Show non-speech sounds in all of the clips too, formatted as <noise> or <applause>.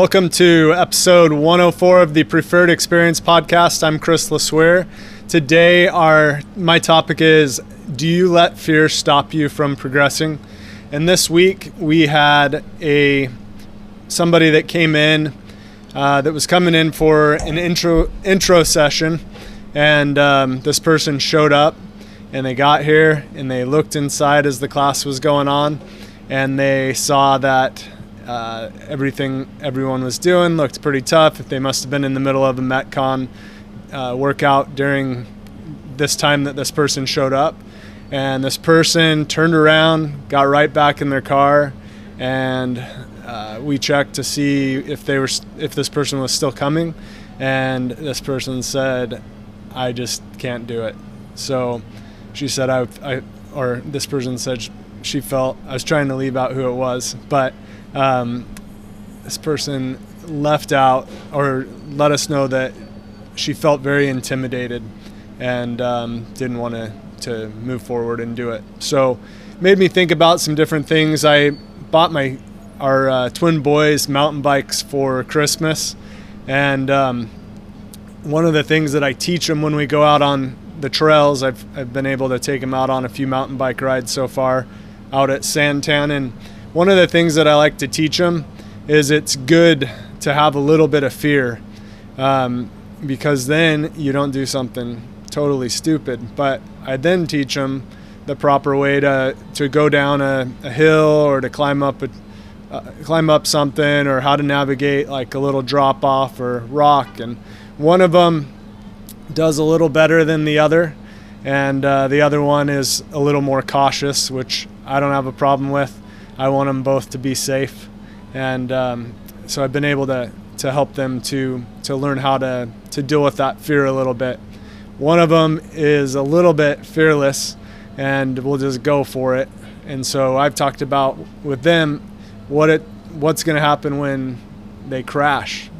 Welcome to episode 104 of the Preferred Experience podcast. I'm Chris LeSueur. Today, our my topic is: Do you let fear stop you from progressing? And this week, we had a somebody that came in uh, that was coming in for an intro intro session, and um, this person showed up, and they got here and they looked inside as the class was going on, and they saw that uh, everything everyone was doing looked pretty tough. They must have been in the middle of a Metcon uh, workout during this time that this person showed up. And this person turned around, got right back in their car, and uh, we checked to see if they were if this person was still coming. And this person said, "I just can't do it." So she said, "I," I or this person said she felt I was trying to leave out who it was, but um, this person left out or let us know that she felt very intimidated and um, didn't want to to move forward and do it. So made me think about some different things. I bought my our uh, twin boys mountain bikes for Christmas, and um, one of the things that I teach them when we go out on the trails, I've I've been able to take them out on a few mountain bike rides so far, out at Santan and one of the things that I like to teach them is it's good to have a little bit of fear um, because then you don't do something totally stupid. But I then teach them the proper way to, to go down a, a hill or to climb up a, uh, climb up something or how to navigate like a little drop off or rock. And one of them does a little better than the other, and uh, the other one is a little more cautious, which I don't have a problem with. I want them both to be safe, and um, so I've been able to to help them to to learn how to to deal with that fear a little bit. One of them is a little bit fearless, and will just go for it. And so I've talked about with them what it what's going to happen when they crash.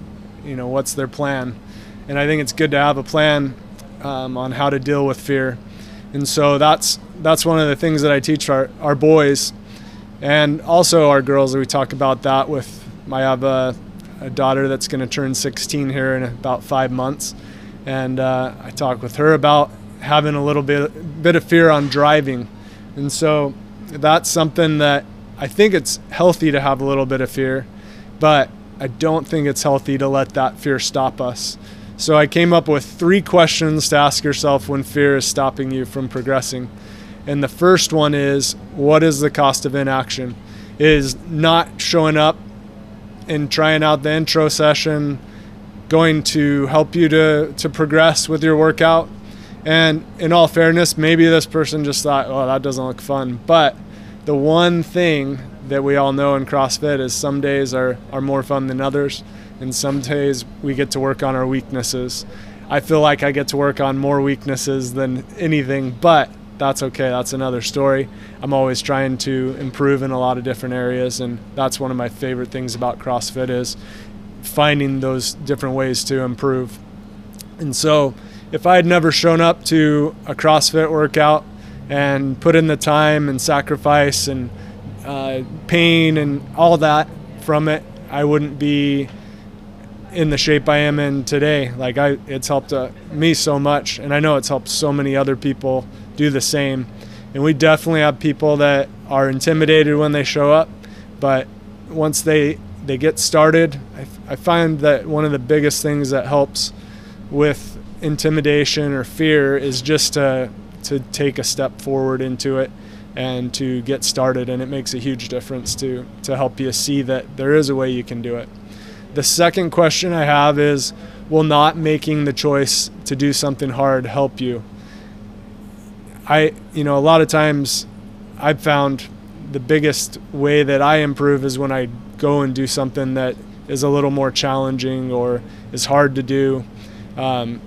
You know, what's their plan? And I think it's good to have a plan um, on how to deal with fear. And so that's that's one of the things that I teach our, our boys and also our girls. We talk about that with. I have a, a daughter that's going to turn 16 here in about five months, and uh, I talk with her about having a little bit bit of fear on driving, and so that's something that I think it's healthy to have a little bit of fear, but I don't think it's healthy to let that fear stop us. So I came up with three questions to ask yourself when fear is stopping you from progressing. And the first one is what is the cost of inaction? Is not showing up and trying out the intro session going to help you to, to progress with your workout? And in all fairness, maybe this person just thought, oh, that doesn't look fun. But the one thing that we all know in CrossFit is some days are, are more fun than others. And some days we get to work on our weaknesses. I feel like I get to work on more weaknesses than anything, but that's okay. That's another story. I'm always trying to improve in a lot of different areas, and that's one of my favorite things about CrossFit is finding those different ways to improve. And so, if I had never shown up to a CrossFit workout and put in the time and sacrifice and uh, pain and all that from it, I wouldn't be in the shape I am in today. Like I, it's helped uh, me so much, and I know it's helped so many other people do the same. And we definitely have people that are intimidated when they show up, but once they they get started, I, I find that one of the biggest things that helps with intimidation or fear is just to to take a step forward into it and to get started and it makes a huge difference to to help you see that there is a way you can do it. The second question I have is will not making the choice to do something hard help you? I, you know, a lot of times I've found the biggest way that I improve is when I go and do something that is a little more challenging or is hard to do. Um,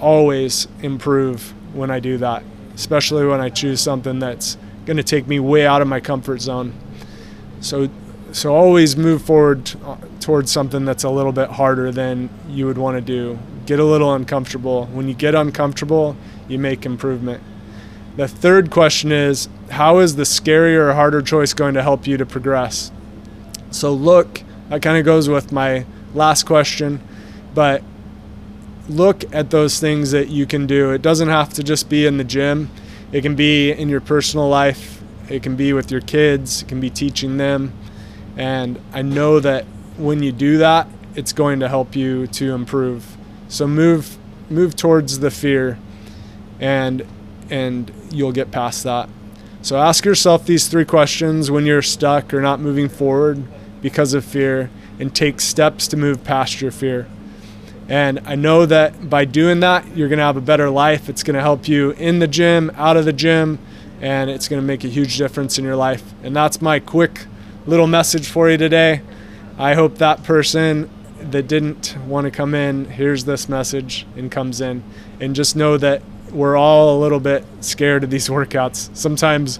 always improve when I do that, especially when I choose something that's going to take me way out of my comfort zone. So, so always move forward uh, towards something that's a little bit harder than you would want to do. Get a little uncomfortable. When you get uncomfortable, you make improvement. The third question is how is the scarier or harder choice going to help you to progress? So look that kind of goes with my last question. But look at those things that you can do. It doesn't have to just be in the gym, it can be in your personal life, it can be with your kids, it can be teaching them. And I know that when you do that, it's going to help you to improve. So move move towards the fear and and you'll get past that. So ask yourself these three questions when you're stuck or not moving forward because of fear and take steps to move past your fear. And I know that by doing that, you're going to have a better life. It's going to help you in the gym, out of the gym, and it's going to make a huge difference in your life. And that's my quick little message for you today. I hope that person that didn't want to come in hears this message and comes in. And just know that we're all a little bit scared of these <laughs> workouts. Sometimes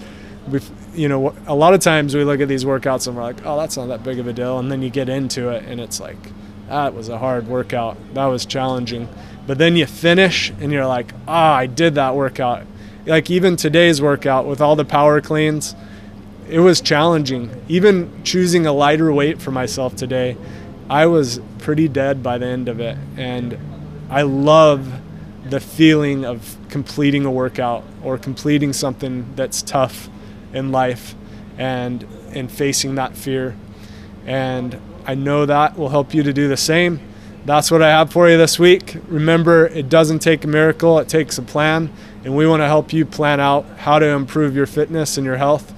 we you know, a lot of times we look at these workouts and we're like, oh, that's not that big of a deal. And then you get into it and it's like, that was a hard workout. That was challenging. But then you finish and you're like, ah, I did that workout. Like even today's workout with all the power cleans, it was challenging. Even choosing a lighter weight for myself today, I was pretty dead by the end of it. And I love the feeling of completing a workout or completing something that's tough in life and and facing that fear. And I know that will help you to do the same. That's what I have for you this week. Remember, it doesn't take a miracle, it takes a plan. And we want to help you plan out how to improve your fitness and your health,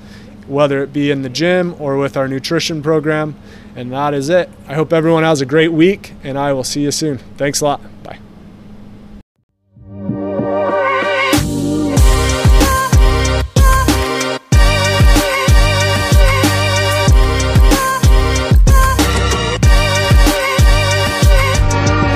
whether it be in the gym or with our nutrition program. And that is it. I hope everyone has a great week, and I will see you soon. Thanks a lot. Bye.